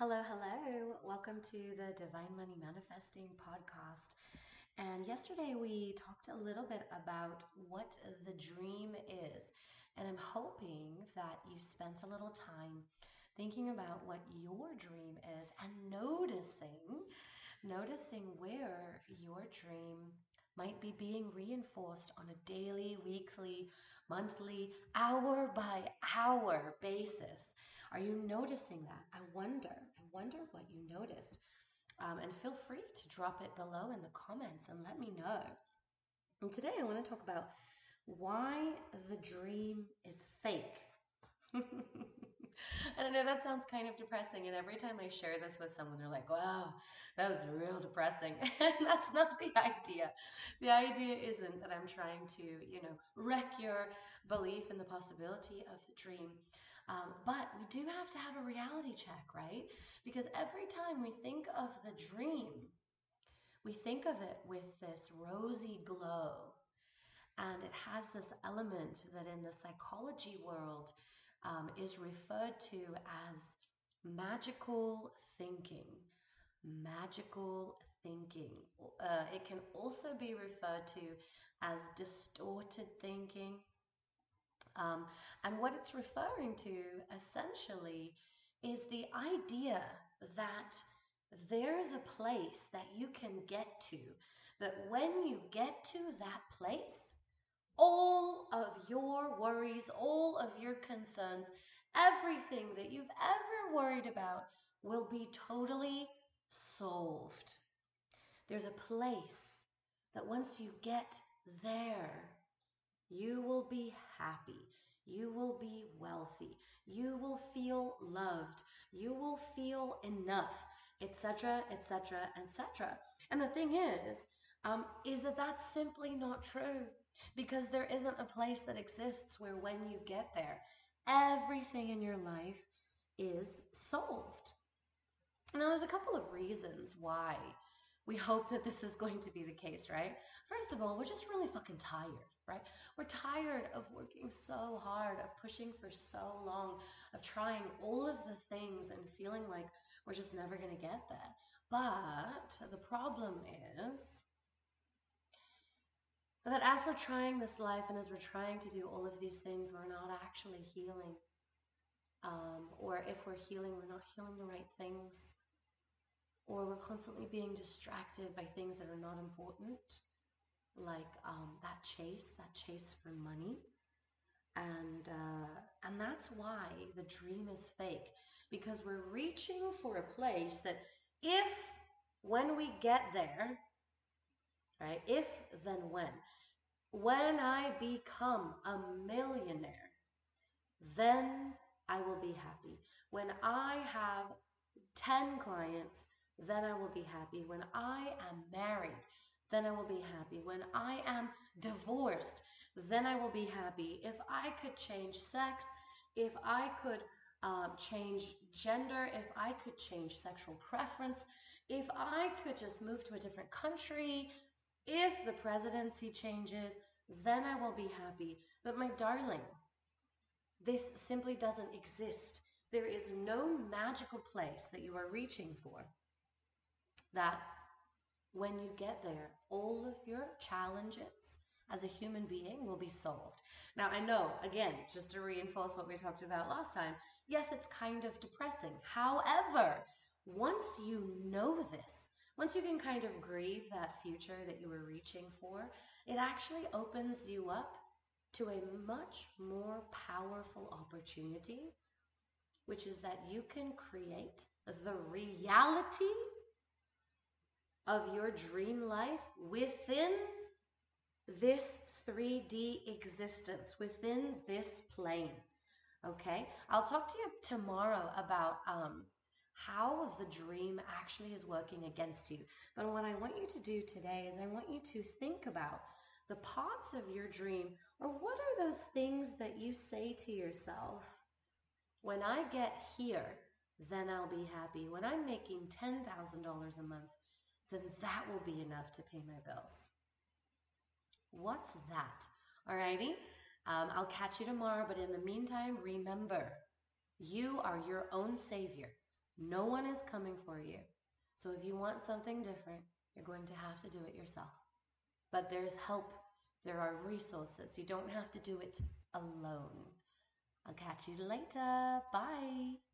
Hello, hello. Welcome to the Divine Money Manifesting podcast. And yesterday we talked a little bit about what the dream is. And I'm hoping that you spent a little time thinking about what your dream is and noticing noticing where your dream might be being reinforced on a daily, weekly, monthly, hour by hour basis. Are you noticing that? I wonder. I wonder what you noticed. Um, and feel free to drop it below in the comments and let me know. And today I want to talk about why the dream is fake. and I know that sounds kind of depressing. And every time I share this with someone, they're like, wow, that was real depressing. and that's not the idea. The idea isn't that I'm trying to, you know, wreck your belief in the possibility of the dream. Um, but we do have to have a reality check, right? Because every time we think of the dream, we think of it with this rosy glow. And it has this element that in the psychology world, um, is referred to as magical thinking. Magical thinking. Uh, it can also be referred to as distorted thinking. Um, and what it's referring to essentially is the idea that there's a place that you can get to, that when you get to that place, all of your worries, all of your concerns, everything that you've ever worried about will be totally solved. There's a place that once you get there, you will be happy. You will be wealthy. You will feel loved. You will feel enough, etc., etc., etc. And the thing is, um, is that that's simply not true because there isn't a place that exists where when you get there, everything in your life is solved. Now, there's a couple of reasons why we hope that this is going to be the case, right? First of all, we're just really fucking tired, right? We're tired of working so hard, of pushing for so long, of trying all of the things and feeling like we're just never going to get there. But the problem is that as we're trying this life and as we're trying to do all of these things, we're not actually healing. Um, or if we're healing, we're not healing the right things. Or we're constantly being distracted by things that are not important, like um, that chase, that chase for money. And uh, and that's why the dream is fake because we're reaching for a place that if when we get there right? If, then when. When I become a millionaire, then I will be happy. When I have 10 clients, then I will be happy. When I am married, then I will be happy. When I am divorced, then I will be happy. If I could change sex, if I could uh, change gender, if I could change sexual preference, if I could just move to a different country, if the presidency changes, then I will be happy. But my darling, this simply doesn't exist. There is no magical place that you are reaching for that when you get there, all of your challenges as a human being will be solved. Now, I know, again, just to reinforce what we talked about last time, yes, it's kind of depressing. However, once you know this, once you can kind of grieve that future that you were reaching for, it actually opens you up to a much more powerful opportunity, which is that you can create the reality of your dream life within this 3D existence, within this plane. Okay, I'll talk to you tomorrow about um, how the dream actually is working against you. But what I want you to do today is I want you to think about the parts of your dream or what are those things that you say to yourself when I get here, then I'll be happy. When I'm making $10,000 a month, then that will be enough to pay my bills. What's that? Alrighty? Um, I'll catch you tomorrow, but in the meantime, remember, you are your own savior. No one is coming for you. So if you want something different, you're going to have to do it yourself. But there's help, there are resources. You don't have to do it alone. I'll catch you later. Bye.